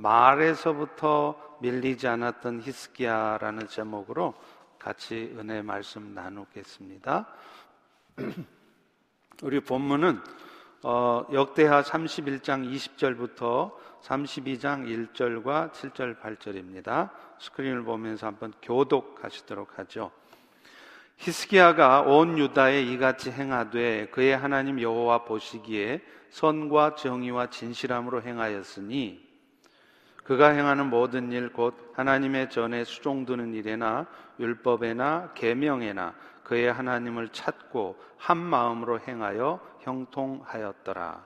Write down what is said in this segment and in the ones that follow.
말에서부터 밀리지 않았던 히스기야라는 제목으로 같이 은혜 말씀 나누겠습니다. 우리 본문은 어, 역대하 31장 20절부터 32장 1절과 7절 8절입니다. 스크린을 보면서 한번 교독하시도록 하죠. 히스기야가 온 유다에 이같이 행하되 그의 하나님 여호와 보시기에 선과 정의와 진실함으로 행하였으니 그가 행하는 모든 일 곧 하나님의 전에 수종드는 일에나 율법에나 계명에나 그의 하나님을 찾고 한 마음으로 행하여 형통하였더라.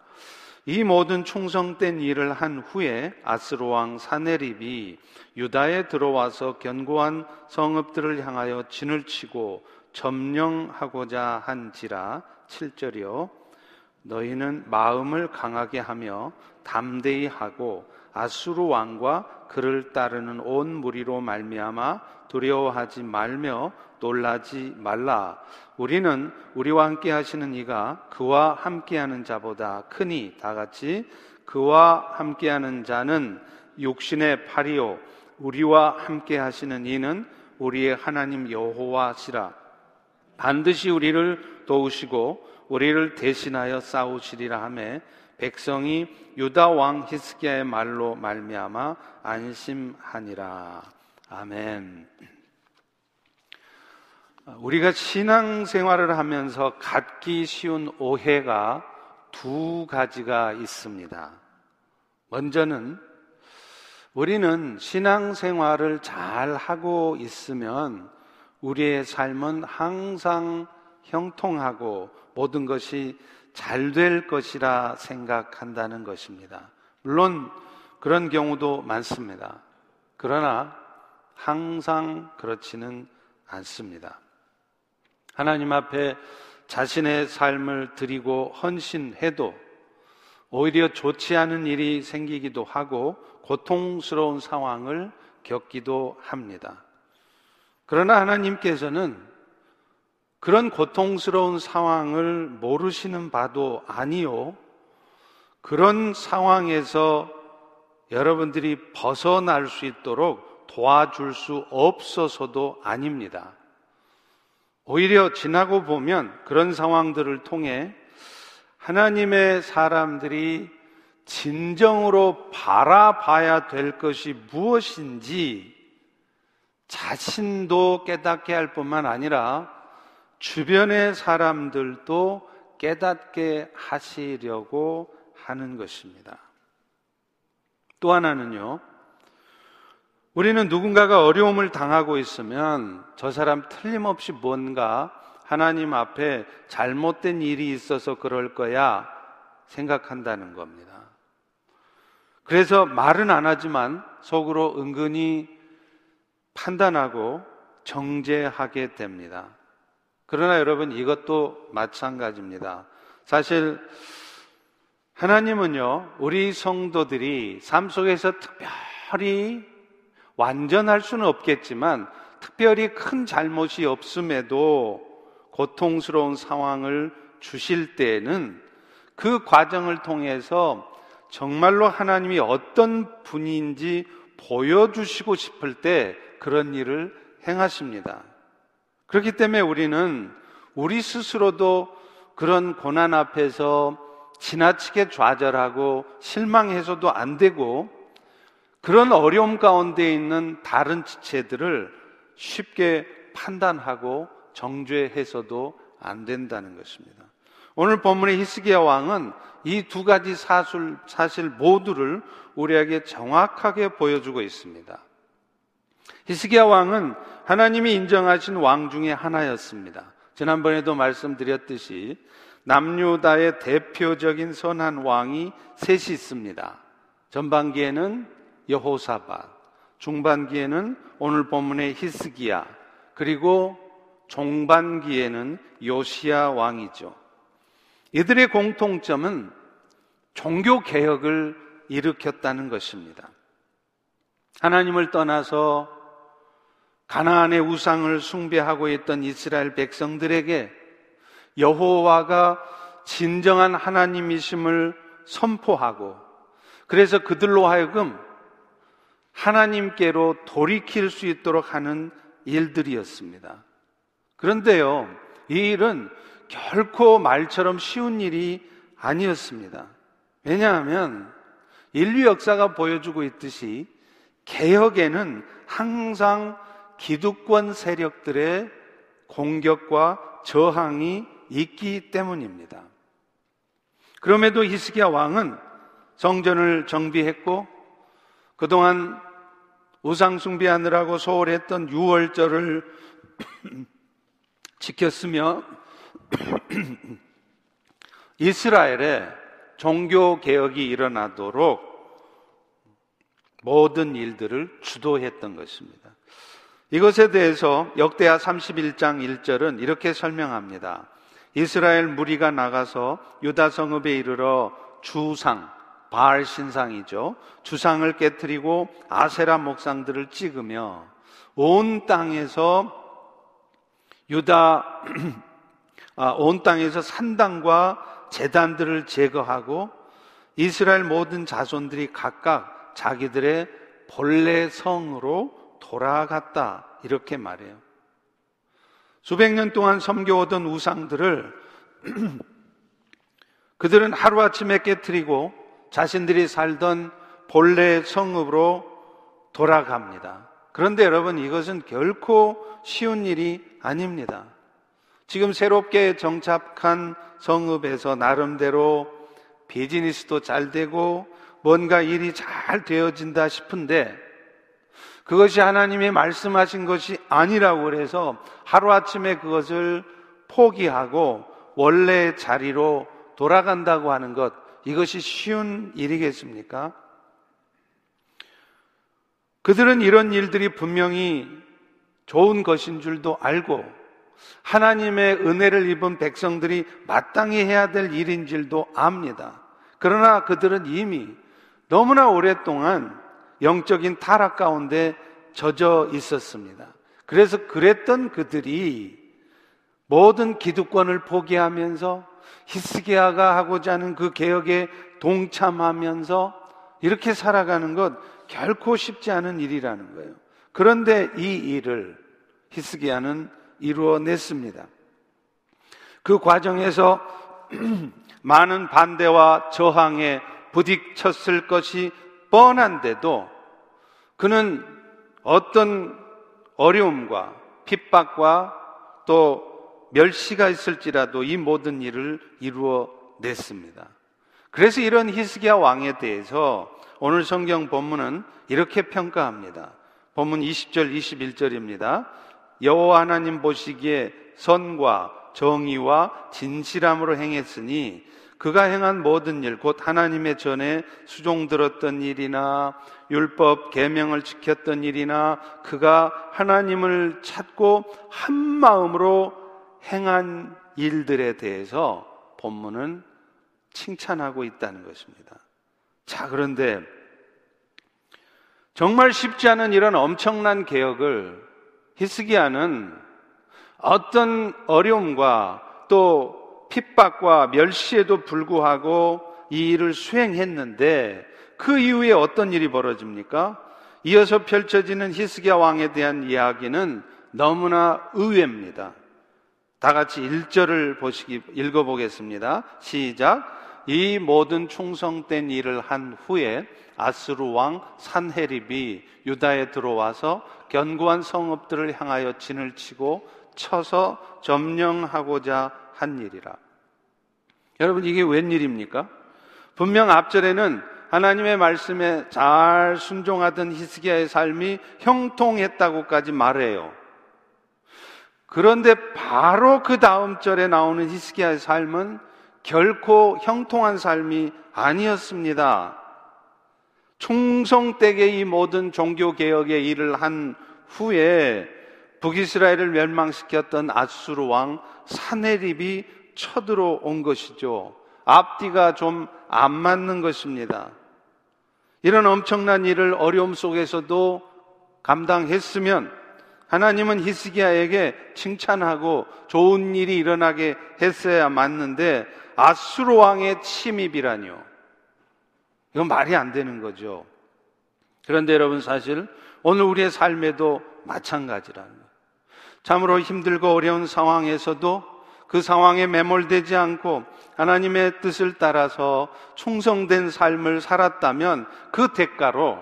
이 모든 충성된 일을 한 후에 아스로 왕 사네립이 유다에 들어와서 견고한 성읍들을 향하여 진을 치고 점령하고자 한지라 7절이요 너희는 마음을 강하게 하며 담대히 하고 아수르 왕과 그를 따르는 온 무리로 말미암아 두려워하지 말며 놀라지 말라. 우리는 우리와 함께 하시는 이가 그와 함께 하는 자보다 크니 다 같이 그와 함께 하는 자는 육신의 팔이요 우리와 함께 하시는 이는 우리의 하나님 여호와시라. 반드시 우리를 도우시고 우리를 대신하여 싸우시리라 하매 백성이 유다 왕 히스기야의 말로 말미암아 안심하니라. 아멘. 우리가 신앙 생활을 하면서 갖기 쉬운 오해가 두 가지가 있습니다. 먼저는 우리는 신앙 생활을 잘 하고 있으면 우리의 삶은 항상 형통하고 모든 것이 잘 될 것이라 생각한다는 것입니다. 물론 그런 경우도 많습니다. 그러나 항상 그렇지는 않습니다. 하나님 앞에 자신의 삶을 드리고 헌신해도 오히려 좋지 않은 일이 생기기도 하고 고통스러운 상황을 겪기도 합니다. 그러나 하나님께서는 그런 고통스러운 상황을 모르시는 바도 아니요. 그런 상황에서 여러분들이 벗어날 수 있도록 도와줄 수 없어서도 아닙니다. 오히려 지나고 보면 그런 상황들을 통해 하나님의 사람들이 진정으로 바라봐야 될 것이 무엇인지 자신도 깨닫게 할 뿐만 아니라 주변의 사람들도 깨닫게 하시려고 하는 것입니다. 또 하나는요, 우리는 누군가가 어려움을 당하고 있으면 저 사람 틀림없이 뭔가 하나님 앞에 잘못된 일이 있어서 그럴 거야 생각한다는 겁니다. 그래서 말은 안 하지만 속으로 은근히 판단하고 정죄하게 됩니다. 그러나 여러분 이것도 마찬가지입니다. 사실 하나님은요, 우리 성도들이 삶 속에서 특별히 완전할 수는 없겠지만 특별히 큰 잘못이 없음에도 고통스러운 상황을 주실 때에는 그 과정을 통해서 정말로 하나님이 어떤 분인지 보여주시고 싶을 때 그런 일을 행하십니다. 그렇기 때문에 우리는 우리 스스로도 그런 고난 앞에서 지나치게 좌절하고 실망해서도 안 되고 그런 어려움 가운데 있는 다른 지체들을 쉽게 판단하고 정죄해서도 안 된다는 것입니다. 오늘 본문의 히스기야 왕은 이 두 가지 사실, 사실 모두를 우리에게 정확하게 보여주고 있습니다. 히스기야 왕은 하나님이 인정하신 왕 중에 하나였습니다. 지난번에도 말씀드렸듯이 남유다의 대표적인 선한 왕이 셋이 있습니다. 전반기에는 여호사밧, 중반기에는 오늘 본문의 히스기야, 그리고 종반기에는 요시야 왕이죠. 이들의 공통점은 종교 개혁을 일으켰다는 것입니다. 하나님을 떠나서 가나안의 우상을 숭배하고 있던 이스라엘 백성들에게 여호와가 진정한 하나님이심을 선포하고 그래서 그들로 하여금 하나님께로 돌이킬 수 있도록 하는 일들이었습니다. 그런데요, 이 일은 결코 말처럼 쉬운 일이 아니었습니다. 왜냐하면 인류 역사가 보여주고 있듯이 개혁에는 항상 기득권 세력들의 공격과 저항이 있기 때문입니다. 그럼에도 히스기야 왕은 성전을 정비했고 그동안 우상 숭배하느라고 소홀했던 유월절을 지켰으며 이스라엘에 종교 개혁이 일어나도록 모든 일들을 주도했던 것입니다. 이것에 대해서 역대하 31장 1절은 이렇게 설명합니다. 이스라엘 무리가 나가서 유다 성읍에 이르러 주상, 바알 신상이죠. 주상을 깨뜨리고 아세라 목상들을 찍으며 온 땅에서 유다 아, 온 땅에서 산당과 재단들을 제거하고 이스라엘 모든 자손들이 각각 자기들의 본래 성으로 돌아갔다 이렇게 말해요. 수백 년 동안 섬겨오던 우상들을 그들은 하루아침에 깨뜨리고 자신들이 살던 본래 성읍으로 돌아갑니다. 그런데 여러분 이것은 결코 쉬운 일이 아닙니다. 지금 새롭게 정착한 성읍에서 나름대로 비즈니스도 잘 되고 뭔가 일이 잘 되어진다 싶은데 그것이 하나님의 말씀하신 것이 아니라고 그래서 하루아침에 그것을 포기하고 원래 자리로 돌아간다고 하는 것 이것이 쉬운 일이겠습니까? 그들은 이런 일들이 분명히 좋은 것인 줄도 알고 하나님의 은혜를 입은 백성들이 마땅히 해야 될 일인 줄도 압니다. 그러나 그들은 이미 너무나 오랫동안 영적인 타락 가운데 젖어 있었습니다. 그래서 그랬던 그들이 모든 기득권을 포기하면서 히스기야가 하고자 하는 그 개혁에 동참하면서 이렇게 살아가는 것 결코 쉽지 않은 일이라는 거예요. 그런데 이 일을 히스기야는 이루어냈습니다. 그 과정에서 많은 반대와 저항에 부딪혔을 것이 뻔한데도 그는 어떤 어려움과 핍박과 또 멸시가 있을지라도 이 모든 일을 이루어 냈습니다. 그래서 이런 히스기야 왕에 대해서 오늘 성경 본문은 이렇게 평가합니다. 본문 20절 21절입니다. 여호와 하나님 보시기에 선과 정의와 진실함으로 행했으니 그가 행한 모든 일, 곧 하나님의 전에 수종 들었던 일이나 율법 계명을 지켰던 일이나 그가 하나님을 찾고 한 마음으로 행한 일들에 대해서 본문은 칭찬하고 있다는 것입니다. 자, 그런데 정말 쉽지 않은 이런 엄청난 개혁을 히스기야는 어떤 어려움과 또 핍박과 멸시에도 불구하고 이 일을 수행했는데 그 이후에 어떤 일이 벌어집니까? 이어서 펼쳐지는 히스기야 왕에 대한 이야기는 너무나 의외입니다. 다 같이 1절을 보시기 읽어 보겠습니다. 시작. 이 모든 충성된 일을 한 후에 아스루 왕 산헤립이 유다에 들어와서 견고한 성읍들을 향하여 진을 치고 쳐서 점령하고자 한 일이라. 여러분 이게 웬일입니까? 분명 앞절에는 하나님의 말씀에 잘 순종하던 히스기야의 삶이 형통했다고까지 말해요. 그런데 바로 그 다음 절에 나오는 히스기야의 삶은 결코 형통한 삶이 아니었습니다. 충성되게 이 모든 종교 개혁의 일을 한 후에 북이스라엘을 멸망시켰던 아수르 왕 사네립이 쳐들어온 것이죠. 앞뒤가 좀 안 맞는 것입니다. 이런 엄청난 일을 어려움 속에서도 감당했으면 하나님은 히스기야에게 칭찬하고 좋은 일이 일어나게 했어야 맞는데 아수르 왕의 침입이라뇨. 이건 말이 안 되는 거죠. 그런데 여러분 사실 오늘 우리의 삶에도 마찬가지라는. 참으로 힘들고 어려운 상황에서도 그 상황에 매몰되지 않고 하나님의 뜻을 따라서 충성된 삶을 살았다면 그 대가로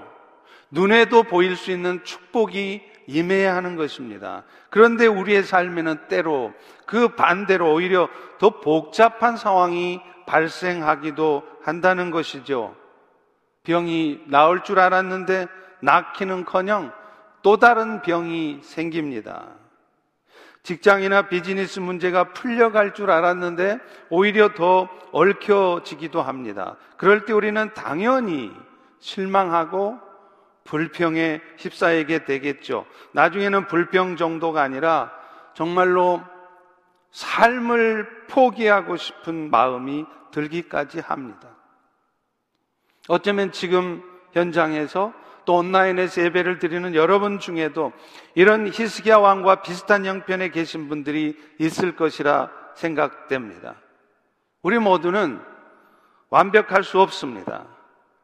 눈에도 보일 수 있는 축복이 임해야 하는 것입니다. 그런데 우리의 삶에는 때로 그 반대로 오히려 더 복잡한 상황이 발생하기도 한다는 것이죠. 병이 나을 줄 알았는데 낫기는 커녕 또 다른 병이 생깁니다. 직장이나 비즈니스 문제가 풀려갈 줄 알았는데 오히려 더 얽혀지기도 합니다. 그럴 때 우리는 당연히 실망하고 불평에 휩싸이게 되겠죠. 나중에는 불평 정도가 아니라 정말로 삶을 포기하고 싶은 마음이 들기까지 합니다. 어쩌면 지금 현장에서 또 온라인에서 예배를 드리는 여러분 중에도 이런 히스기야 왕과 비슷한 형편에 계신 분들이 있을 것이라 생각됩니다. 우리 모두는 완벽할 수 없습니다.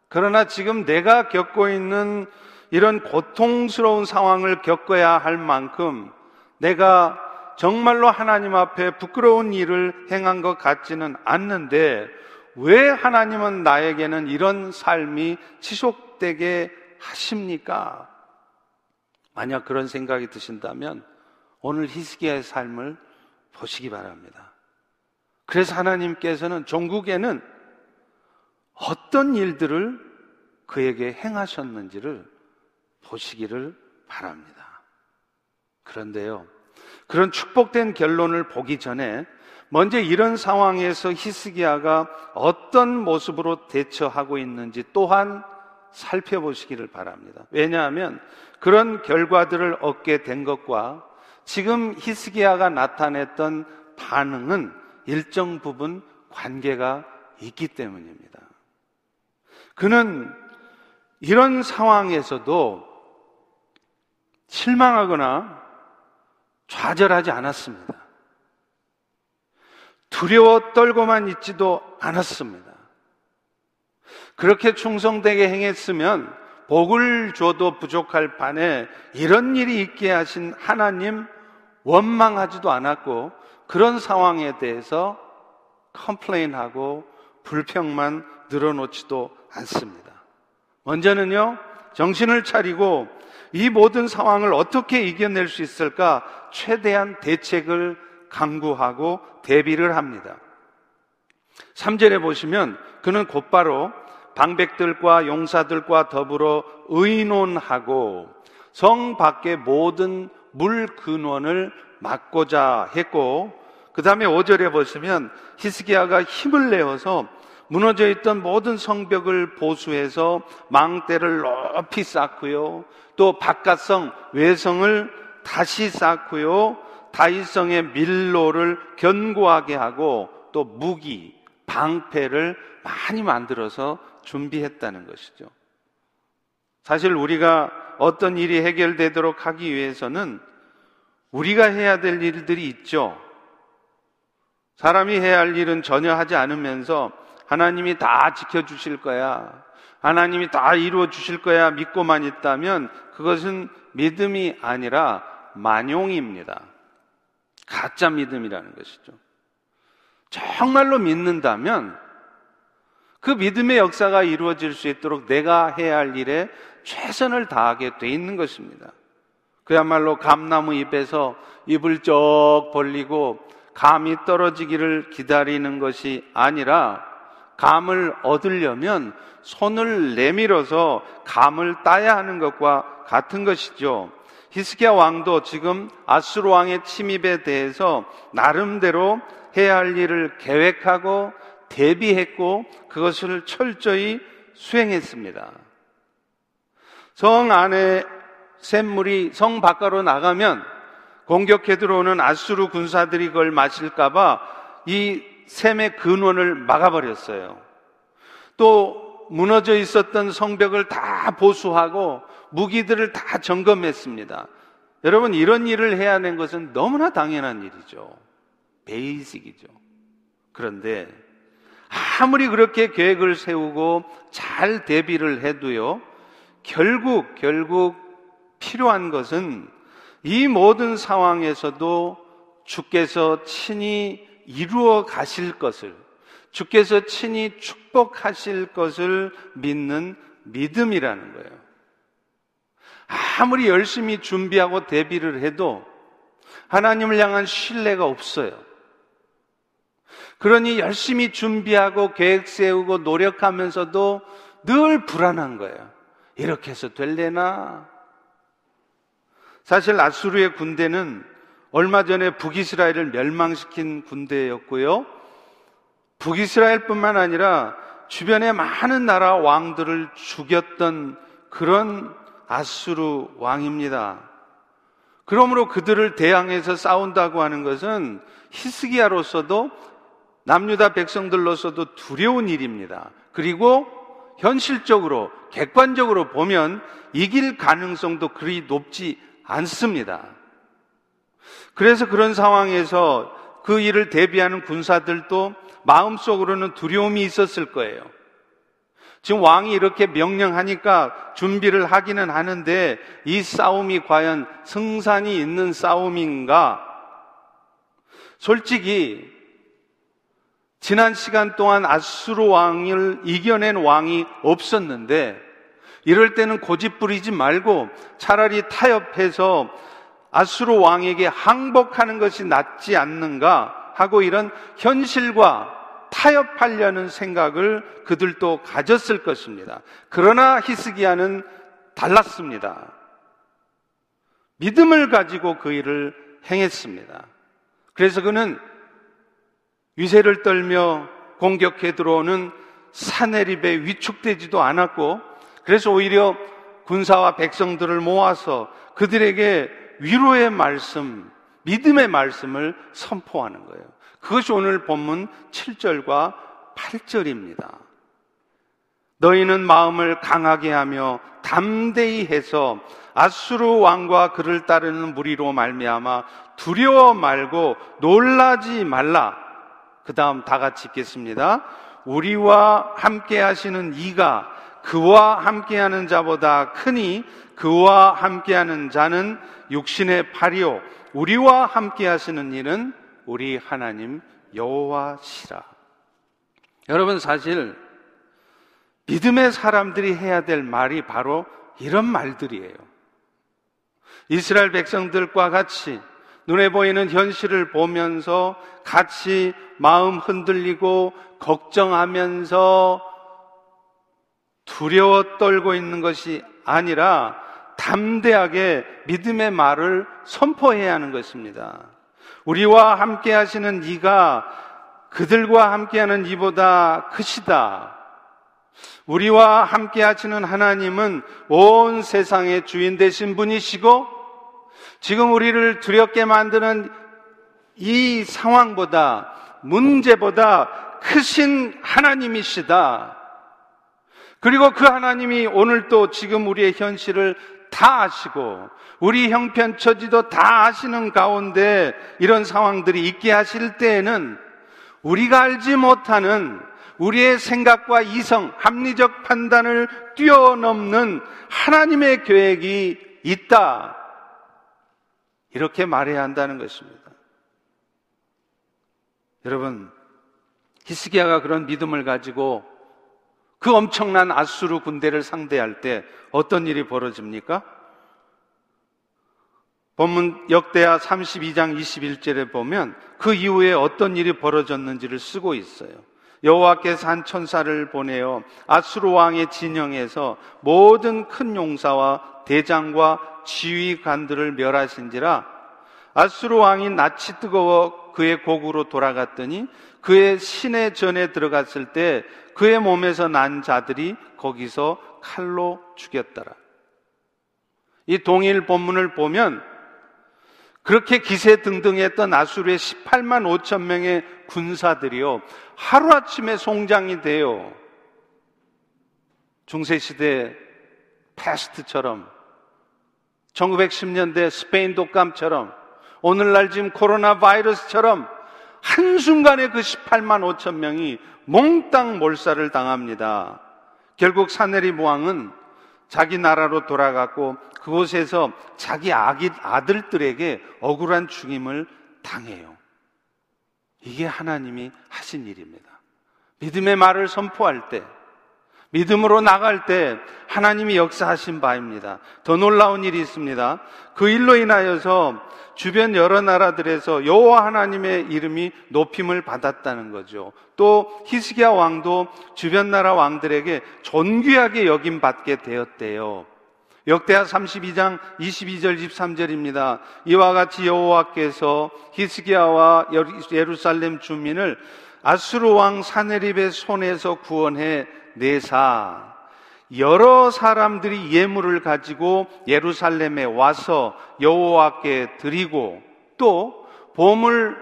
그러나 지금 내가 겪고 있는 이런 고통스러운 상황을 겪어야 할 만큼 내가 정말로 하나님 앞에 부끄러운 일을 행한 것 같지는 않는데 왜 하나님은 나에게는 이런 삶이 지속되게 하십니까? 만약 그런 생각이 드신다면 오늘 히스기야의 삶을 보시기 바랍니다. 그래서 하나님께서는 종국에는 어떤 일들을 그에게 행하셨는지를 보시기를 바랍니다. 그런데요, 그런 축복된 결론을 보기 전에 먼저 이런 상황에서 히스기야가 어떤 모습으로 대처하고 있는지 또한 살펴보시기를 바랍니다. 왜냐하면 그런 결과들을 얻게 된 것과 지금 히스기야가 나타냈던 반응은 일정 부분 관계가 있기 때문입니다. 그는 이런 상황에서도 실망하거나 좌절하지 않았습니다. 두려워 떨고만 있지도 않았습니다. 그렇게 충성되게 행했으면 복을 줘도 부족할 판에 이런 일이 있게 하신 하나님 원망하지도 않았고 그런 상황에 대해서 complain하고 불평만 늘어놓지도 않습니다. 먼저는요, 정신을 차리고 이 모든 상황을 어떻게 이겨낼 수 있을까 최대한 대책을 강구하고 대비를 합니다. 3절에 보시면 그는 곧바로 방백들과 용사들과 더불어 의논하고 성 밖의 모든 물 근원을 막고자 했고 그 다음에 5절에 보시면 히스기야가 힘을 내어서 무너져 있던 모든 성벽을 보수해서 망대를 높이 쌓고요. 또 바깥성 외성을 다시 쌓고요. 다윗성의 밀로를 견고하게 하고 또 무기, 방패를 많이 만들어서 준비했다는 것이죠. 사실 우리가 어떤 일이 해결되도록 하기 위해서는 우리가 해야 될 일들이 있죠. 사람이 해야 할 일은 전혀 하지 않으면서 하나님이 다 지켜주실 거야. 하나님이 다 이루어 주실 거야. 믿고만 있다면 그것은 믿음이 아니라 만용입니다. 가짜 믿음이라는 것이죠. 정말로 믿는다면 그 믿음의 역사가 이루어질 수 있도록 내가 해야 할 일에 최선을 다하게 돼 있는 것입니다. 그야말로 감나무 잎에서 입을 쩍 벌리고 감이 떨어지기를 기다리는 것이 아니라 감을 얻으려면 손을 내밀어서 감을 따야 하는 것과 같은 것이죠. 히스기야 왕도 지금 아수르 왕의 침입에 대해서 나름대로 해야 할 일을 계획하고 대비했고 그것을 철저히 수행했습니다. 성 안에 샘물이 성 밖으로 나가면 공격해 들어오는 아수르 군사들이 그걸 마실까봐 이 샘의 근원을 막아버렸어요. 또 무너져 있었던 성벽을 다 보수하고 무기들을 다 점검했습니다. 여러분 이런 일을 해야 하는 것은 너무나 당연한 일이죠. 베이직이죠. 그런데 아무리 그렇게 계획을 세우고 잘 대비를 해도요, 결국, 결국 필요한 것은 이 모든 상황에서도 주께서 친히 이루어 가실 것을, 주께서 친히 축복하실 것을 믿는 믿음이라는 거예요. 아무리 열심히 준비하고 대비를 해도 하나님을 향한 신뢰가 없어요. 그러니 열심히 준비하고 계획 세우고 노력하면서도 늘 불안한 거예요. 이렇게 해서 될래나? 사실 아수르의 군대는 얼마 전에 북이스라엘을 멸망시킨 군대였고요. 북이스라엘뿐만 아니라 주변의 많은 나라 왕들을 죽였던 그런 아수르 왕입니다. 그러므로 그들을 대항해서 싸운다고 하는 것은 히스기야로서도 남유다 백성들로서도 두려운 일입니다. 그리고 현실적으로 객관적으로 보면 이길 가능성도 그리 높지 않습니다. 그래서 그런 상황에서 그 일을 대비하는 군사들도 마음속으로는 두려움이 있었을 거예요. 지금 왕이 이렇게 명령하니까 준비를 하기는 하는데 이 싸움이 과연 승산이 있는 싸움인가? 솔직히 지난 시간 동안 아수르 왕을 이겨낸 왕이 없었는데 이럴 때는 고집 부리지 말고 차라리 타협해서 아수르 왕에게 항복하는 것이 낫지 않는가 하고 이런 현실과 타협하려는 생각을 그들도 가졌을 것입니다. 그러나 히스기야는 달랐습니다. 믿음을 가지고 그 일을 행했습니다. 그래서 그는 위세를 떨며 공격해 들어오는 사내립에 위축되지도 않았고 그래서 오히려 군사와 백성들을 모아서 그들에게 위로의 말씀, 믿음의 말씀을 선포하는 거예요. 그것이 오늘 본문 7절과 8절입니다. 너희는 마음을 강하게 하며 담대히 해서 아수르 왕과 그를 따르는 무리로 말미암아 두려워 말고 놀라지 말라. 그 다음 다 같이 읽겠습니다. 우리와 함께 하시는 이가 그와 함께하는 자보다 크니 그와 함께하는 자는 육신의 팔이요 우리와 함께하시는 이는 우리 하나님 여호와시라. 여러분 사실 믿음의 사람들이 해야 될 말이 바로 이런 말들이에요. 이스라엘 백성들과 같이 눈에 보이는 현실을 보면서 같이 마음 흔들리고 걱정하면서 두려워 떨고 있는 것이 아니라 담대하게 믿음의 말을 선포해야 하는 것입니다. 우리와 함께 하시는 이가 그들과 함께하는 이보다 크시다. 우리와 함께 하시는 하나님은 온 세상의 주인 되신 분이시고 지금 우리를 두렵게 만드는 이 상황보다 문제보다 크신 하나님이시다. 그리고 그 하나님이 오늘 또 지금 우리의 현실을 다 아시고 우리 형편 처지도 다 아시는 가운데 이런 상황들이 있게 하실 때에는 우리가 알지 못하는 우리의 생각과 이성, 합리적 판단을 뛰어넘는 하나님의 계획이 있다. 이렇게 말해야 한다는 것입니다. 여러분, 히스기야가 그런 믿음을 가지고 그 엄청난 아수르 군대를 상대할 때 어떤 일이 벌어집니까? 본문 역대하 32장 21절에 보면 그 이후에 어떤 일이 벌어졌는지를 쓰고 있어요. 여호와께서 한 천사를 보내어 아수르 왕의 진영에서 모든 큰 용사와 대장과 지휘관들을 멸하신지라 아수르 왕이 낯이 뜨거워 그의 고구로 돌아갔더니 그의 신의 전에 들어갔을 때 그의 몸에서 난 자들이 거기서 칼로 죽였더라. 이 동일 본문을 보면 그렇게 기세 등등했던 아수르의 18만 5천 명의 군사들이요 하루아침에 송장이 되어 중세시대 패스트처럼 1910년대 스페인 독감처럼 오늘날 지금 코로나 바이러스처럼 한순간에 그 18만 5천 명이 몽땅 몰살을 당합니다. 결국 사내리 왕은 자기 나라로 돌아갔고 그곳에서 자기 아기, 아들들에게 억울한 죽임을 당해요. 이게 하나님이 하신 일입니다. 믿음의 말을 선포할 때, 믿음으로 나갈 때 하나님이 역사하신 바입니다. 더 놀라운 일이 있습니다. 그 일로 인하여서 주변 여러 나라들에서 여호와 하나님의 이름이 높임을 받았다는 거죠. 또 히스기야 왕도 주변 나라 왕들에게 존귀하게 여김 받게 되었대요. 역대하 32장 22절 23절입니다. 이와 같이 여호와께서 히스기야와 예루살렘 주민을 아수르 왕 사네립의 손에서 구원해 내사 여러 사람들이 예물을 가지고 예루살렘에 와서 여호와께 드리고 또 보물을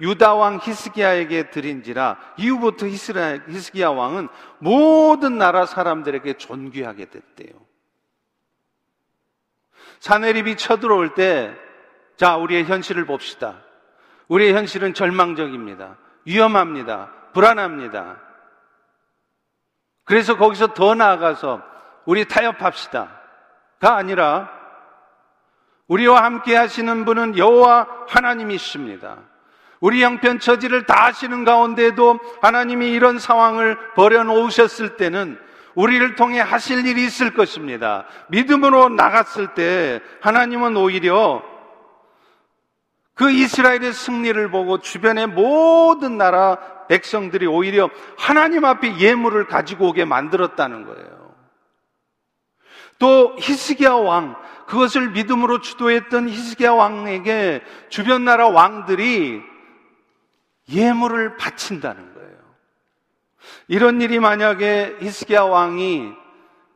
유다 왕 히스기야에게 드린지라 이후부터 히스기야 왕은 모든 나라 사람들에게 존귀하게 됐대요. 사내립이 쳐들어올 때, 자, 우리의 현실을 봅시다. 우리의 현실은 절망적입니다. 위험합니다. 불안합니다. 그래서 거기서 더 나아가서 우리 타협합시다 가 아니라 우리와 함께 하시는 분은 여호와 하나님이십니다. 우리 형편 처지를 다 하시는 가운데도 하나님이 이런 상황을 벌여놓으셨을 때는 우리를 통해 하실 일이 있을 것입니다. 믿음으로 나갔을 때 하나님은 오히려 그 이스라엘의 승리를 보고 주변의 모든 나라 백성들이 오히려 하나님 앞에 예물을 가지고 오게 만들었다는 거예요. 또 히스기야 왕, 그것을 믿음으로 주도했던 히스기야 왕에게 주변 나라 왕들이 예물을 바친다는 거예요. 이런 일이 만약에 히스기야 왕이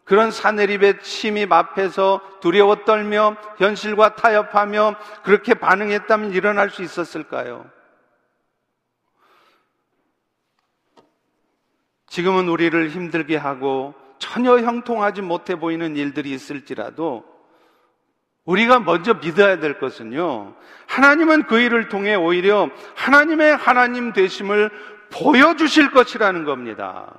그런 사내립의 침입 앞에서 두려워 떨며 현실과 타협하며 그렇게 반응했다면 일어날 수 있었을까요? 지금은 우리를 힘들게 하고 전혀 형통하지 못해 보이는 일들이 있을지라도 우리가 먼저 믿어야 될 것은요. 하나님은 그 일을 통해 오히려 하나님의 하나님 되심을 보여주실 것이라는 겁니다.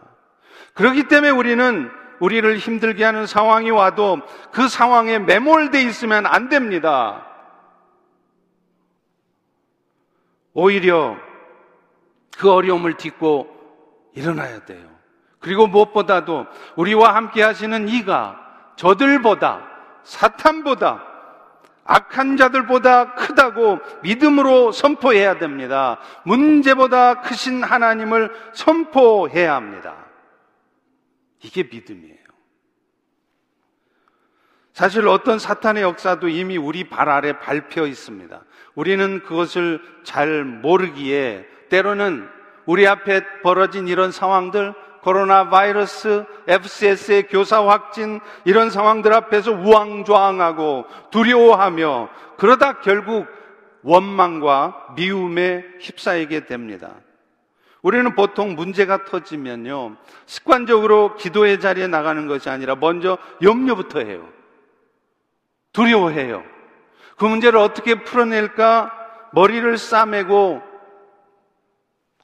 그렇기 때문에 우리는 우리를 힘들게 하는 상황이 와도 그 상황에 매몰돼 있으면 안 됩니다. 오히려 그 어려움을 딛고 일어나야 돼요. 그리고 무엇보다도 우리와 함께 하시는 이가 저들보다 사탄보다 악한 자들보다 크다고 믿음으로 선포해야 됩니다. 문제보다 크신 하나님을 선포해야 합니다. 이게 믿음이에요. 사실 어떤 사탄의 역사도 이미 우리 발 아래 밟혀 있습니다. 우리는 그것을 잘 모르기에 때로는 우리 앞에 벌어진 이런 상황들 코로나 바이러스, FCS의 교사 확진, 이런 상황들 앞에서 우왕좌왕하고 두려워하며 그러다 결국 원망과 미움에 휩싸이게 됩니다. 우리는 보통 문제가 터지면요, 습관적으로 기도의 자리에 나가는 것이 아니라 먼저 염려부터 해요. 두려워해요. 그 문제를 어떻게 풀어낼까 머리를 싸매고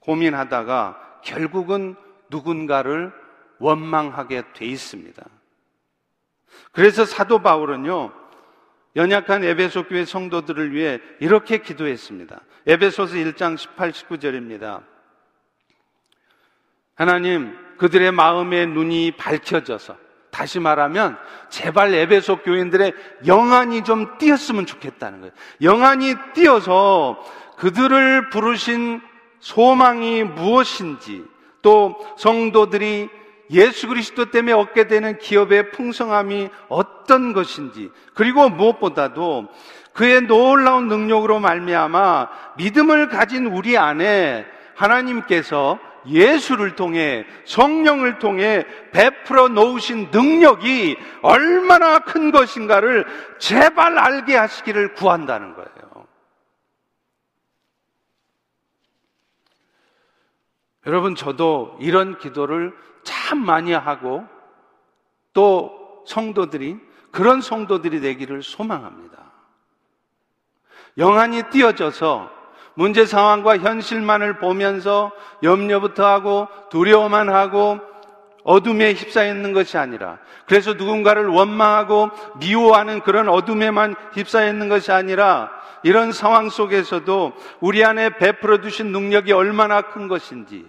고민하다가 결국은 누군가를 원망하게 돼 있습니다. 그래서 사도 바울은요, 연약한 에베소 교회 성도들을 위해 이렇게 기도했습니다. 에베소서 1장 18, 19절입니다. 하나님, 그들의 마음의 눈이 밝혀져서, 다시 말하면, 제발 에베소 교인들의 영안이 좀 띄었으면 좋겠다는 거예요. 영안이 띄어서 그들을 부르신 소망이 무엇인지, 또 성도들이 예수 그리스도 때문에 얻게 되는 기업의 풍성함이 어떤 것인지 그리고 무엇보다도 그의 놀라운 능력으로 말미암아 믿음을 가진 우리 안에 하나님께서 예수를 통해 성령을 통해 베풀어 놓으신 능력이 얼마나 큰 것인가를 제발 알게 하시기를 구한다는 거예요. 여러분, 저도 이런 기도를 참 많이 하고 또 성도들이 그런 성도들이 되기를 소망합니다. 영안이 띄어져서 문제 상황과 현실만을 보면서 염려부터 하고 두려워만 하고 어둠에 휩싸여 있는 것이 아니라 그래서 누군가를 원망하고 미워하는 그런 어둠에만 휩싸여 있는 것이 아니라 이런 상황 속에서도 우리 안에 베풀어 주신 능력이 얼마나 큰 것인지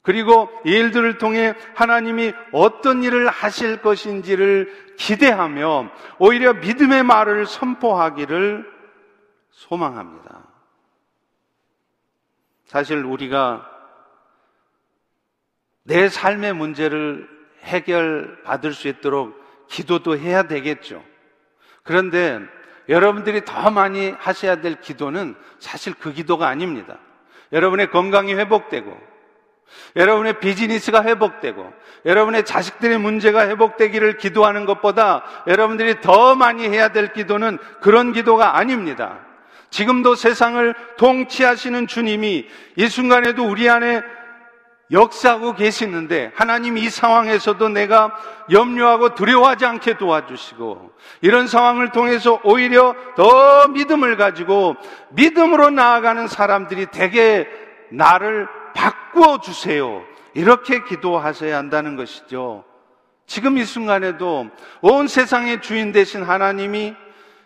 그리고 이 일들을 통해 하나님이 어떤 일을 하실 것인지를 기대하며 오히려 믿음의 말을 선포하기를 소망합니다. 사실 우리가 내 삶의 문제를 해결받을 수 있도록 기도도 해야 되겠죠. 그런데 여러분들이 더 많이 하셔야 될 기도는 사실 그 기도가 아닙니다. 여러분의 건강이 회복되고 여러분의 비즈니스가 회복되고 여러분의 자식들의 문제가 회복되기를 기도하는 것보다 여러분들이 더 많이 해야 될 기도는 그런 기도가 아닙니다. 지금도 세상을 통치하시는 주님이 이 순간에도 우리 안에 역사하고 계시는데 하나님 이 상황에서도 내가 염려하고 두려워하지 않게 도와주시고 이런 상황을 통해서 오히려 더 믿음을 가지고 믿음으로 나아가는 사람들이 대개 나를 바꾸어 주세요. 이렇게 기도하셔야 한다는 것이죠. 지금 이 순간에도 온 세상의 주인 되신 하나님이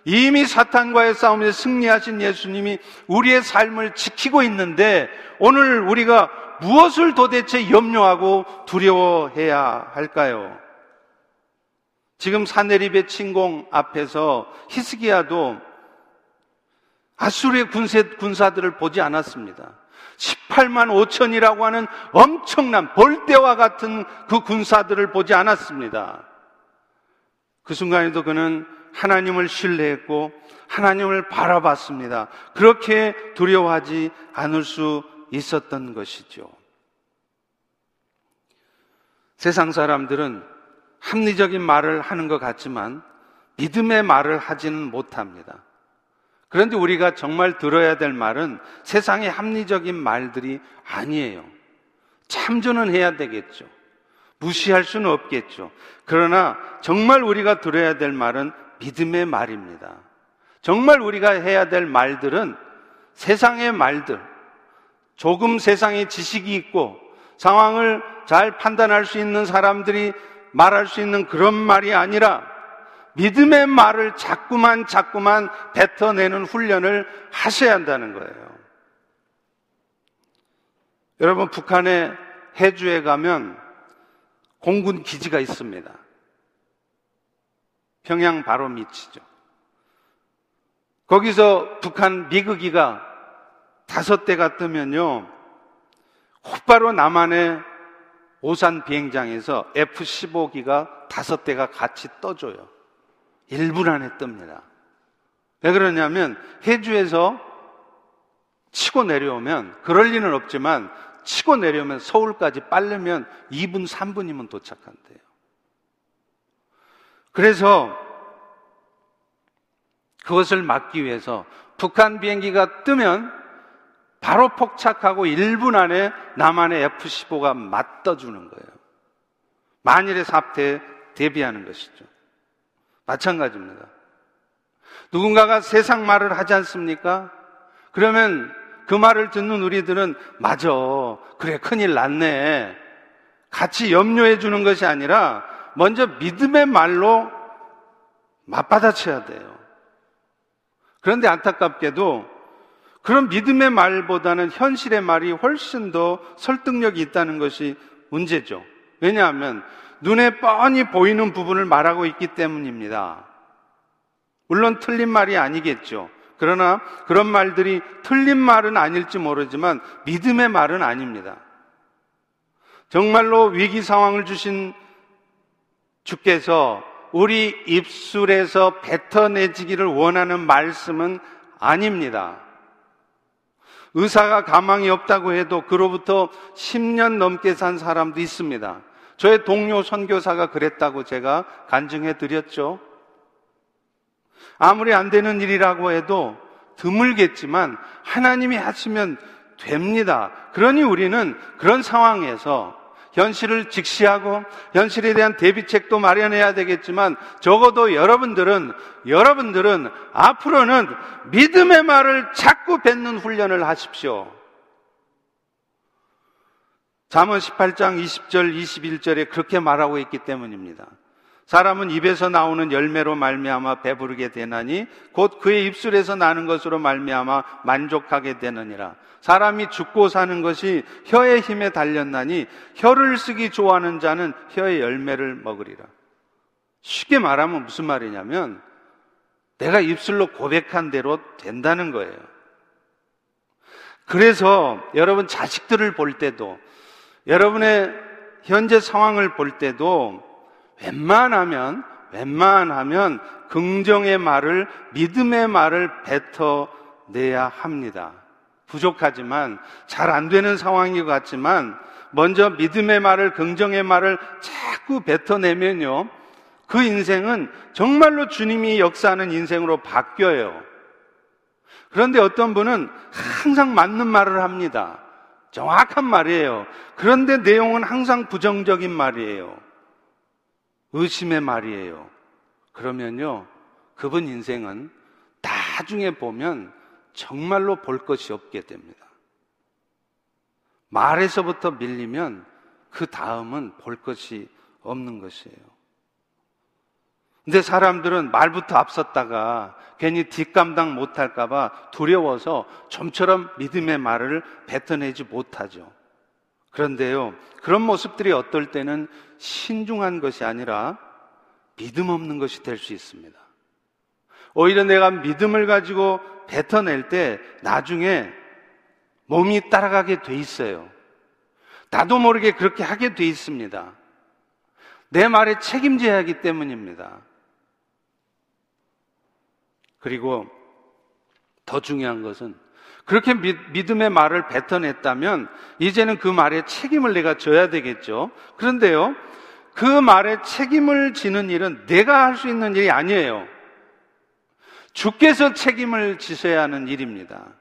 이미 사탄과의 싸움에서 승리하신 예수님이 우리의 삶을 지키고 있는데 오늘 우리가 무엇을 도대체 염려하고 두려워해야 할까요? 지금 사내립의 침공 앞에서 히스기야도 아수르의 군세, 군사들을 보지 않았습니다. 18만 5천이라고 하는 엄청난 벌떼와 같은 그 군사들을 보지 않았습니다. 그 순간에도 그는 하나님을 신뢰했고 하나님을 바라봤습니다. 그렇게 두려워하지 않을 수 있었던 것이죠. 세상 사람들은 합리적인 말을 하는 것 같지만 믿음의 말을 하지는 못합니다. 그런데 우리가 정말 들어야 될 말은 세상의 합리적인 말들이 아니에요. 참조는 해야 되겠죠. 무시할 수는 없겠죠. 그러나 정말 우리가 들어야 될 말은 믿음의 말입니다. 정말 우리가 해야 될 말들은 세상의 말들, 조금 세상에 지식이 있고 상황을 잘 판단할 수 있는 사람들이 말할 수 있는 그런 말이 아니라 믿음의 말을 자꾸만 자꾸만 뱉어내는 훈련을 하셔야 한다는 거예요. 여러분, 북한의 해주에 가면 공군 기지가 있습니다. 평양 바로 밑이죠. 거기서 북한 미그기가 다섯 대가 뜨면요. 곧바로 남한의 오산 비행장에서 F-15기가 다섯 대가 같이 떠줘요. 1분 안에 뜹니다. 왜 그러냐면 해주에서 치고 내려오면 그럴 리는 없지만 치고 내려오면 서울까지 빠르면 2분, 3분이면 도착한대요. 그래서 그것을 막기 위해서 북한 비행기가 뜨면 바로 폭착하고 1분 안에 남한의 F-15가 맞떠주는 거예요. 만일의 사태에 대비하는 것이죠. 마찬가지입니다. 누군가가 세상 말을 하지 않습니까? 그러면 그 말을 듣는 우리들은 맞아. 그래, 큰일 났네. 같이 염려해 주는 것이 아니라 먼저 믿음의 말로 맞받아쳐야 돼요. 그런데 안타깝게도 그런 믿음의 말보다는 현실의 말이 훨씬 더 설득력이 있다는 것이 문제죠. 왜냐하면 눈에 뻔히 보이는 부분을 말하고 있기 때문입니다. 물론 틀린 말이 아니겠죠. 그러나 그런 말들이 틀린 말은 아닐지 모르지만 믿음의 말은 아닙니다. 정말로 위기 상황을 주신 주께서 우리 입술에서 뱉어내지기를 원하는 말씀은 아닙니다. 의사가 가망이 없다고 해도 그로부터 10년 넘게 산 사람도 있습니다. 저의 동료 선교사가 그랬다고 제가 간증해 드렸죠. 아무리 안 되는 일이라고 해도 드물겠지만 하나님이 하시면 됩니다. 그러니 우리는 그런 상황에서 현실을 직시하고 현실에 대한 대비책도 마련해야 되겠지만 적어도 여러분들은 여러분들은 앞으로는 믿음의 말을 자꾸 뱉는 훈련을 하십시오. 잠언 18장 20절 21절에 그렇게 말하고 있기 때문입니다. 사람은 입에서 나오는 열매로 말미암아 배부르게 되나니 곧 그의 입술에서 나는 것으로 말미암아 만족하게 되느니라. 사람이 죽고 사는 것이 혀의 힘에 달렸나니 혀를 쓰기 좋아하는 자는 혀의 열매를 먹으리라. 쉽게 말하면 무슨 말이냐면 내가 입술로 고백한 대로 된다는 거예요. 그래서 여러분 자식들을 볼 때도 여러분의 현재 상황을 볼 때도 웬만하면 웬만하면 긍정의 말을 믿음의 말을 뱉어내야 합니다. 부족하지만 잘 안 되는 상황인 것 같지만 먼저 믿음의 말을 긍정의 말을 자꾸 뱉어내면요. 그 인생은 정말로 주님이 역사하는 인생으로 바뀌어요. 그런데 어떤 분은 항상 맞는 말을 합니다. 정확한 말이에요. 그런데 내용은 항상 부정적인 말이에요. 의심의 말이에요. 그러면요, 그분 인생은 나중에 보면 정말로 볼 것이 없게 됩니다. 말에서부터 밀리면 그 다음은 볼 것이 없는 것이에요. 근데 사람들은 말부터 앞섰다가 괜히 뒷감당 못할까봐 두려워서 좀처럼 믿음의 말을 뱉어내지 못하죠. 그런데요, 그런 모습들이 어떨 때는 신중한 것이 아니라 믿음 없는 것이 될 수 있습니다. 오히려 내가 믿음을 가지고 뱉어낼 때 나중에 몸이 따라가게 돼 있어요. 나도 모르게 그렇게 하게 돼 있습니다. 내 말에 책임져야 하기 때문입니다. 그리고 더 중요한 것은 그렇게 믿음의 말을 뱉어냈다면 이제는 그 말에 책임을 내가 져야 되겠죠. 그런데요, 그 말에 책임을 지는 일은 내가 할 수 있는 일이 아니에요. 주께서 책임을 지셔야 하는 일입니다.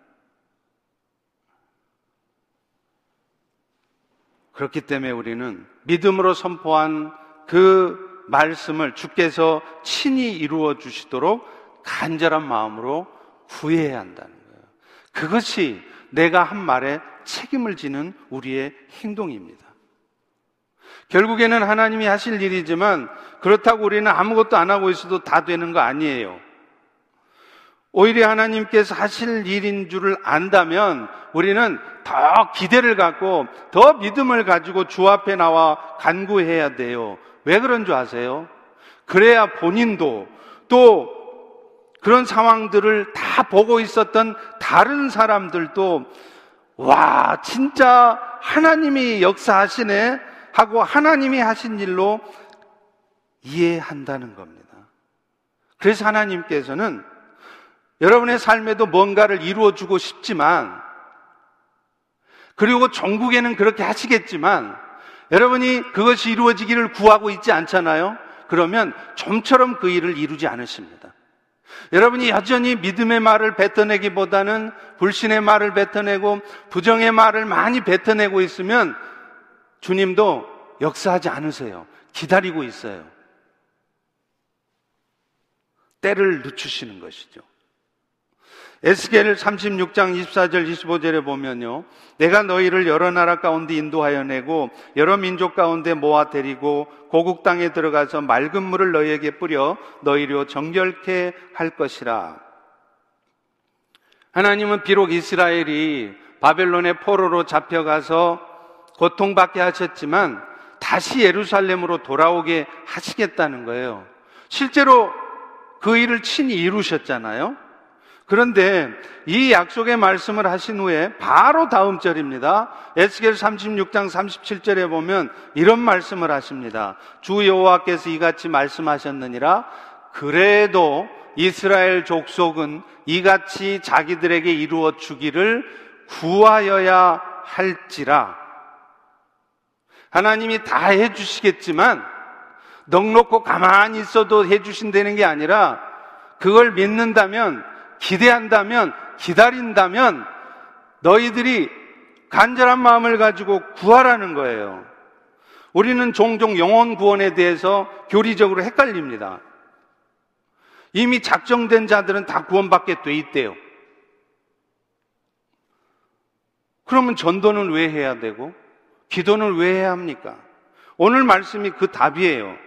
그렇기 때문에 우리는 믿음으로 선포한 그 말씀을 주께서 친히 이루어 주시도록 간절한 마음으로 구해야 한다는. 그것이 내가 한 말에 책임을 지는 우리의 행동입니다. 결국에는 하나님이 하실 일이지만 그렇다고 우리는 아무것도 안 하고 있어도 다 되는 거 아니에요. 오히려 하나님께서 하실 일인 줄을 안다면 우리는 더 기대를 갖고 더 믿음을 가지고 주 앞에 나와 간구해야 돼요. 왜 그런 줄 아세요? 그래야 본인도 또 그런 상황들을 다 보고 있었던 다른 사람들도 와, 진짜 하나님이 역사하시네 하고 하나님이 하신 일로 이해한다는 겁니다. 그래서 하나님께서는 여러분의 삶에도 뭔가를 이루어주고 싶지만, 그리고 전국에는 그렇게 하시겠지만, 여러분이 그것이 이루어지기를 구하고 있지 않잖아요? 그러면 좀처럼 그 일을 이루지 않으십니다. 여러분이 여전히 믿음의 말을 뱉어내기보다는 불신의 말을 뱉어내고 부정의 말을 많이 뱉어내고 있으면 주님도 역사하지 않으세요. 기다리고 있어요. 때를 늦추시는 것이죠. 에스겔 36장 24절 25절에 보면요. 내가 너희를 여러 나라 가운데 인도하여 내고 여러 민족 가운데 모아 데리고 고국 땅에 들어가서 맑은 물을 너희에게 뿌려 너희로 정결케 할 것이라. 하나님은 비록 이스라엘이 바벨론의 포로로 잡혀가서 고통받게 하셨지만 다시 예루살렘으로 돌아오게 하시겠다는 거예요. 실제로 그 일을 친히 이루셨잖아요. 그런데 이 약속의 말씀을 하신 후에 바로 다음 절입니다. 에스겔 36장 37절에 보면 이런 말씀을 하십니다. 주 여호와께서 이같이 말씀하셨느니라 그래도 이스라엘 족속은 이같이 자기들에게 이루어 주기를 구하여야 할지라 하나님이 다 해주시겠지만 넉넉고 가만히 있어도 해주신다는 게 아니라 그걸 믿는다면 기대한다면, 기다린다면 너희들이 간절한 마음을 가지고 구하라는 거예요. 우리는 종종 영혼 구원에 대해서 교리적으로 헷갈립니다. 이미 작정된 자들은 다 구원받게 돼 있대요. 그러면 전도는 왜 해야 되고, 기도는 왜 해야 합니까? 오늘 말씀이 그 답이에요.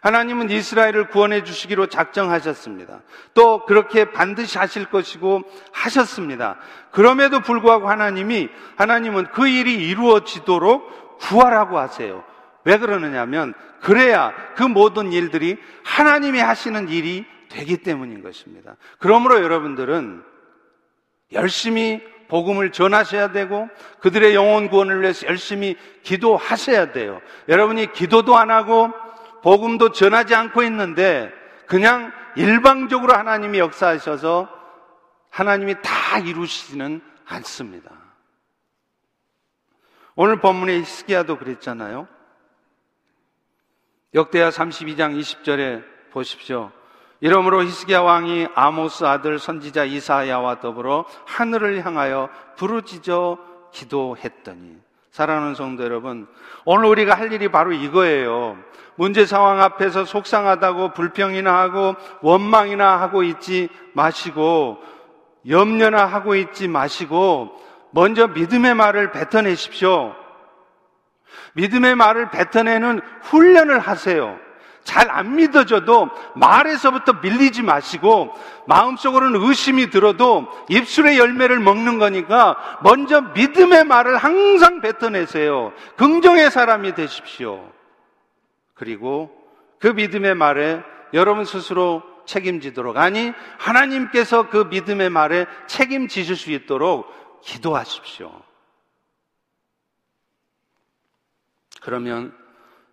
하나님은 이스라엘을 구원해 주시기로 작정하셨습니다. 또 그렇게 반드시 하실 것이고 하셨습니다. 그럼에도 불구하고 하나님이 하나님은 그 일이 이루어지도록 구하라고 하세요. 왜 그러느냐면 그래야 그 모든 일들이 하나님이 하시는 일이 되기 때문인 것입니다. 그러므로 여러분들은 열심히 복음을 전하셔야 되고 그들의 영혼 구원을 위해서 열심히 기도하셔야 돼요. 여러분이 기도도 안 하고 복음도 전하지 않고 있는데 그냥 일방적으로 하나님이 역사하셔서 하나님이 다 이루시지는 않습니다. 오늘 본문의 히스기야도 그랬잖아요. 역대하 32장 20절에 보십시오. 이러므로 히스기야 왕이 아모스 아들 선지자 이사야와 더불어 하늘을 향하여 부르짖어 기도했더니 사랑하는 성도 여러분, 오늘 우리가 할 일이 바로 이거예요. 문제 상황 앞에서 속상하다고 불평이나 하고 원망이나 하고 있지 마시고 염려나 하고 있지 마시고 먼저 믿음의 말을 뱉어내십시오. 믿음의 말을 뱉어내는 훈련을 하세요. 잘 안 믿어져도 말에서부터 밀리지 마시고 마음속으로는 의심이 들어도 입술의 열매를 먹는 거니까 먼저 믿음의 말을 항상 뱉어내세요. 긍정의 사람이 되십시오. 그리고 그 믿음의 말에 여러분 스스로 책임지도록 아니 하나님께서 그 믿음의 말에 책임지실 수 있도록 기도하십시오. 그러면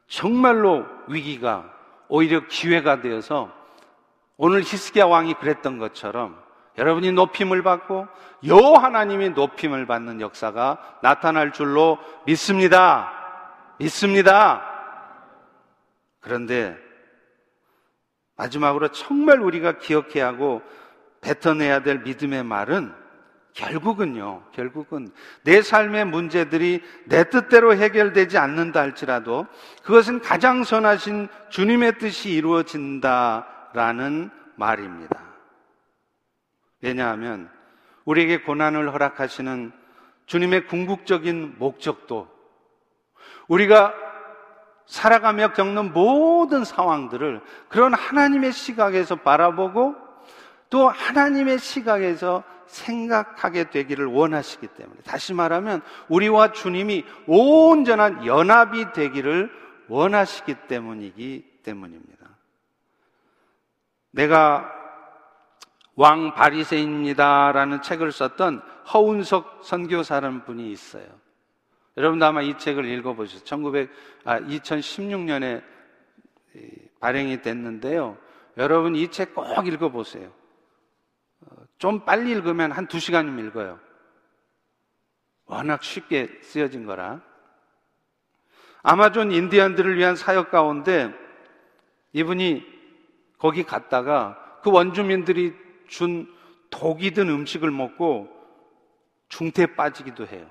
정말로 위기가 오히려 기회가 되어서 오늘 히스기야 왕이 그랬던 것처럼 여러분이 높임을 받고 여 하나님이 높임을 받는 역사가 나타날 줄로 믿습니다. 믿습니다. 그런데 마지막으로 정말 우리가 기억해야 하고 뱉어내야 될 믿음의 말은 결국은요, 결국은 내 삶의 문제들이 내 뜻대로 해결되지 않는다 할지라도 그것은 가장 선하신 주님의 뜻이 이루어진다라는 말입니다. 왜냐하면 우리에게 고난을 허락하시는 주님의 궁극적인 목적도 우리가 살아가며 겪는 모든 상황들을 그런 하나님의 시각에서 바라보고 또 하나님의 시각에서 생각하게 되기를 원하시기 때문에 다시 말하면 우리와 주님이 온전한 연합이 되기를 원하시기 때문이기 때문입니다. 내가 왕 바리새입니다라는 책을 썼던 허운석 선교사라는 분이 있어요. 여러분도 아마 이 책을 읽어보셨어요. 1900, 아, 2016년에 발행이 됐는데요. 여러분 이 책 꼭 읽어보세요. 좀 빨리 읽으면 한 두 시간이면 읽어요. 워낙 쉽게 쓰여진 거라. 아마존 인디언들을 위한 사역 가운데 이분이 거기 갔다가 그 원주민들이 준 독이 든 음식을 먹고 중태에 빠지기도 해요.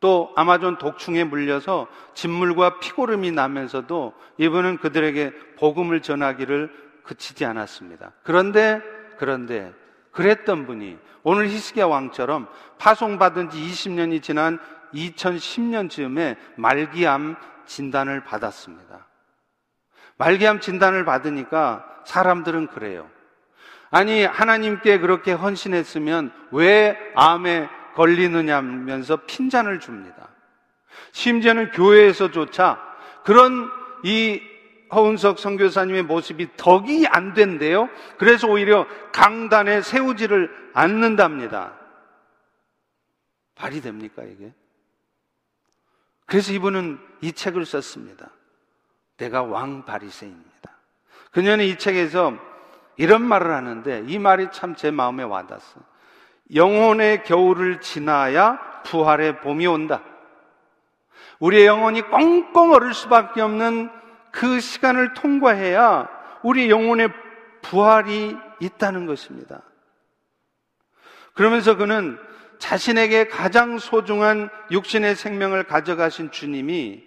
또 아마존 독충에 물려서 진물과 피고름이 나면서도 이분은 그들에게 복음을 전하기를 그치지 않았습니다. 그런데 그런데 그랬던 분이 오늘 히스기야 왕처럼 파송받은 지 20년이 지난 2010년 즈음에 말기암 진단을 받았습니다. 말기암 진단을 받으니까 사람들은 그래요. 아니, 하나님께 그렇게 헌신했으면 왜 암에 걸리느냐면서 핀잔을 줍니다. 심지어는 교회에서조차 그런 이 허운석 선교사님의 모습이 덕이 안 된대요. 그래서 오히려 강단에 세우지를 않는답니다. 발이 됩니까, 이게? 그래서 이분은 이 책을 썼습니다. 내가 왕 바리새입니다. 그녀는 이 책에서 이런 말을 하는데 이 말이 참 제 마음에 와닿았어요. 영혼의 겨울을 지나야 부활의 봄이 온다. 우리의 영혼이 꽁꽁 얼을 수밖에 없는 그 시간을 통과해야 우리 영혼의 부활이 있다는 것입니다. 그러면서 그는 자신에게 가장 소중한 육신의 생명을 가져가신 주님이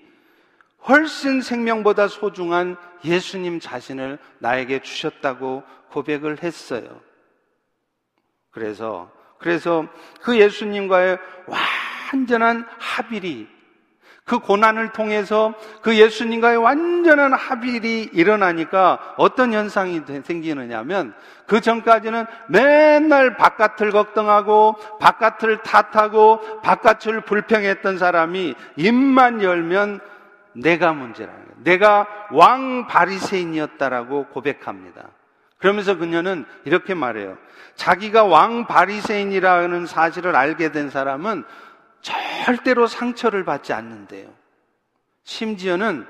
훨씬 생명보다 소중한 예수님 자신을 나에게 주셨다고 고백을 했어요. 그래서, 그래서 그 예수님과의 완전한 합일이 그 고난을 통해서 그 예수님과의 완전한 합일이 일어나니까 어떤 현상이 생기느냐면 그 전까지는 맨날 바깥을 걱정하고 바깥을 탓하고 바깥을 불평했던 사람이 입만 열면 내가 문제라는 거예요. 내가 왕 바리새인이었다라고 고백합니다. 그러면서 그녀는 이렇게 말해요. 자기가 왕 바리새인이라는 사실을 알게 된 사람은 절대로 상처를 받지 않는데요. 심지어는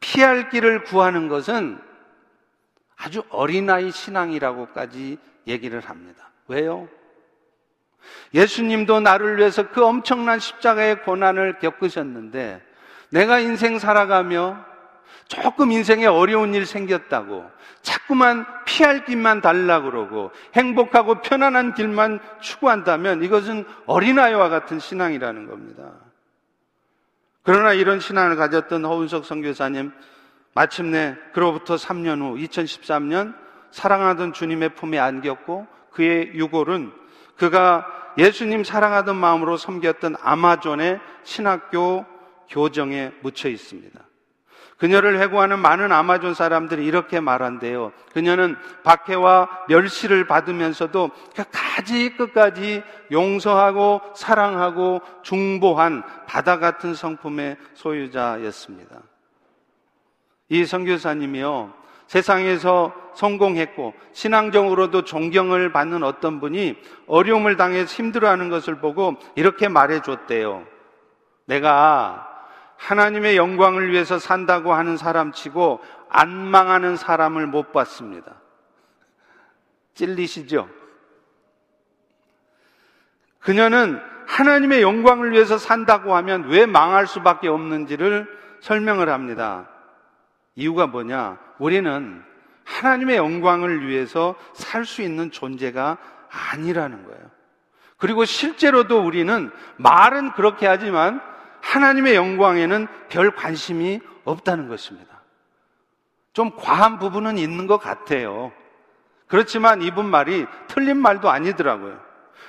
피할 길을 구하는 것은 아주 어린아이 신앙이라고까지 얘기를 합니다. 왜요? 예수님도 나를 위해서 그 엄청난 십자가의 고난을 겪으셨는데 내가 인생 살아가며 조금 인생에 어려운 일 생겼다고 자꾸만 피할 길만 달라 그러고 행복하고 편안한 길만 추구한다면 이것은 어린아이와 같은 신앙이라는 겁니다. 그러나 이런 신앙을 가졌던 허운석 선교사님 마침내 그로부터 3년 후 2013년 사랑하던 주님의 품에 안겼고 그의 유골은 그가 예수님 사랑하던 마음으로 섬겼던 아마존의 신학교 교정에 묻혀 있습니다. 그녀를 해고하는 많은 아마존 사람들이 이렇게 말한대요. 그녀는 박해와 멸시를 받으면서도 끝까지 끝까지 용서하고 사랑하고 중보한 바다 같은 성품의 소유자였습니다. 이 선교사님이요. 세상에서 성공했고 신앙적으로도 존경을 받는 어떤 분이 어려움을 당해 힘들어하는 것을 보고 이렇게 말해 줬대요. 내가 하나님의 영광을 위해서 산다고 하는 사람 치고 안 망하는 사람을 못 봤습니다. 찔리시죠? 그녀는 하나님의 영광을 위해서 산다고 하면 왜 망할 수밖에 없는지를 설명을 합니다. 이유가 뭐냐? 우리는 하나님의 영광을 위해서 살 수 있는 존재가 아니라는 거예요. 그리고 실제로도 우리는 말은 그렇게 하지만 하나님의 영광에는 별 관심이 없다는 것입니다. 좀 과한 부분은 있는 것 같아요. 그렇지만 이분 말이 틀린 말도 아니더라고요.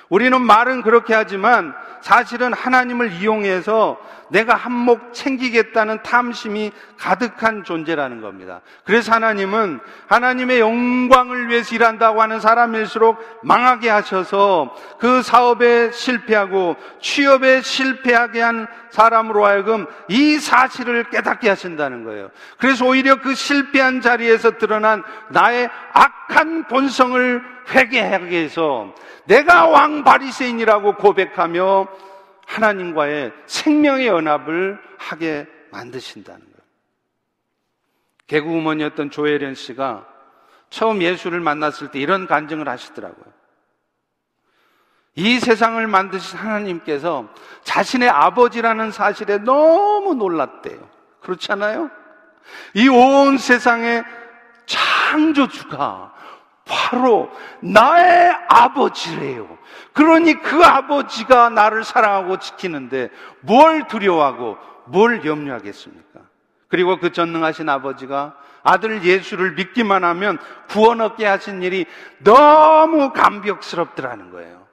우리는 말은 그렇게 하지만 사실은 하나님을 이용해서 내가 한몫 챙기겠다는 탐심이 가득한 존재라는 겁니다. 그래서 하나님은 하나님의 영광을 위해서 일한다고 하는 사람일수록 망하게 하셔서 그 사업에 실패하고 취업에 실패하게 한 사람으로 하여금 이 사실을 깨닫게 하신다는 거예요. 그래서 오히려 그 실패한 자리에서 드러난 나의 악한 본성을 회개하게 해서 내가 왕 바리새인이라고 고백하며 하나님과의 생명의 연합을 하게 만드신다는 거예요. 개그우먼이었던 조혜련 씨가 처음 예수를 만났을 때 이런 간증을 하시더라고요. 이 세상을 만드신 하나님께서 자신의 아버지라는 사실에 너무 놀랐대요. 그렇잖아요? 이 온 세상의 창조주가 바로 나의 아버지래요. 그러니 그 아버지가 나를 사랑하고 지키는데 뭘 두려워하고 뭘 염려하겠습니까? 그리고 그 전능하신 아버지가 아들 예수를 믿기만 하면 구원 얻게 하신 일이 너무 감격스럽더라는 거예요.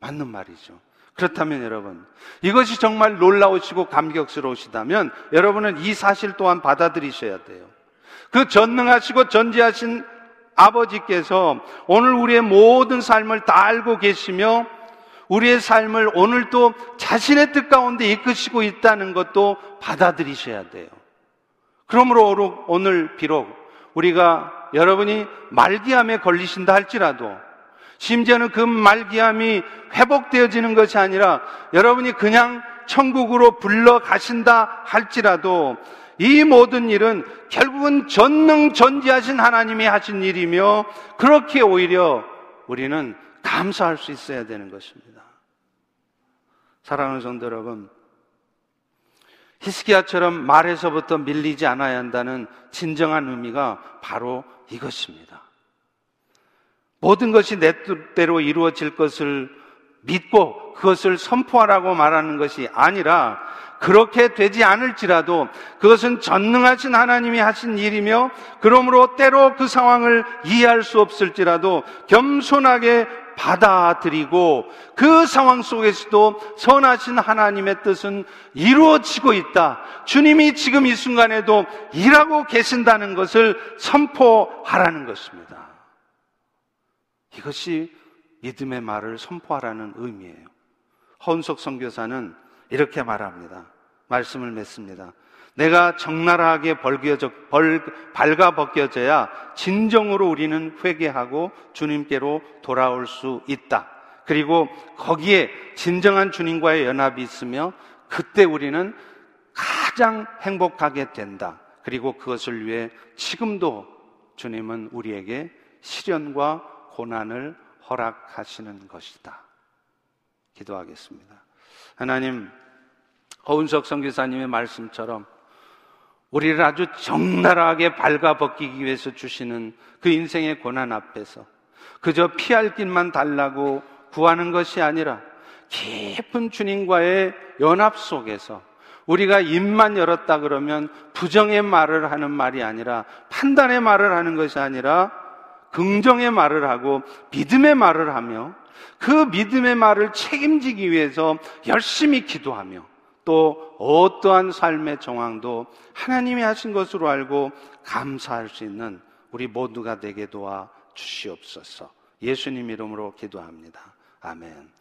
맞는 말이죠. 그렇다면 여러분, 이것이 정말 놀라우시고 감격스러우시다면 여러분은 이 사실 또한 받아들이셔야 돼요. 그 전능하시고 전지하신 아버지께서 오늘 우리의 모든 삶을 다 알고 계시며 우리의 삶을 오늘도 자신의 뜻 가운데 이끄시고 있다는 것도 받아들이셔야 돼요. 그러므로 오늘 비록 우리가 여러분이 말기암에 걸리신다 할지라도 심지어는 그 말기암이 회복되어지는 것이 아니라 여러분이 그냥 천국으로 불러 가신다 할지라도 이 모든 일은 결국은 전능 전지하신 하나님이 하신 일이며 그렇게 오히려 우리는 감사할 수 있어야 되는 것입니다. 사랑하는 성도 여러분, 히스기야처럼 말에서부터 밀리지 않아야 한다는 진정한 의미가 바로 이것입니다. 모든 것이 내 뜻대로 이루어질 것을 믿고 그것을 선포하라고 말하는 것이 아니라 그렇게 되지 않을지라도 그것은 전능하신 하나님이 하신 일이며 그러므로 때로 그 상황을 이해할 수 없을지라도 겸손하게 받아들이고 그 상황 속에서도 선하신 하나님의 뜻은 이루어지고 있다. 주님이 지금 이 순간에도 일하고 계신다는 것을 선포하라는 것입니다. 이것이 믿음의 말을 선포하라는 의미예요. 허은석 선교사는 이렇게 말합니다. 말씀을 맺습니다. 내가 적나라하게 벌겨져, 벌, 발가 벗겨져야 진정으로 우리는 회개하고 주님께로 돌아올 수 있다. 그리고 거기에 진정한 주님과의 연합이 있으며 그때 우리는 가장 행복하게 된다. 그리고 그것을 위해 지금도 주님은 우리에게 시련과 고난을 허락하시는 것이다. 기도하겠습니다. 하나님, 허운석 선교사님의 말씀처럼 우리를 아주 적나라하게 발가 벗기기 위해서 주시는 그 인생의 고난 앞에서 그저 피할 길만 달라고 구하는 것이 아니라 깊은 주님과의 연합 속에서 우리가 입만 열었다 그러면 부정의 말을 하는 말이 아니라 판단의 말을 하는 것이 아니라 긍정의 말을 하고 믿음의 말을 하며 그 믿음의 말을 책임지기 위해서 열심히 기도하며 또 어떠한 삶의 정황도 하나님이 하신 것으로 알고 감사할 수 있는 우리 모두가 되게 도와 주시옵소서. 예수님 이름으로 기도합니다. 아멘.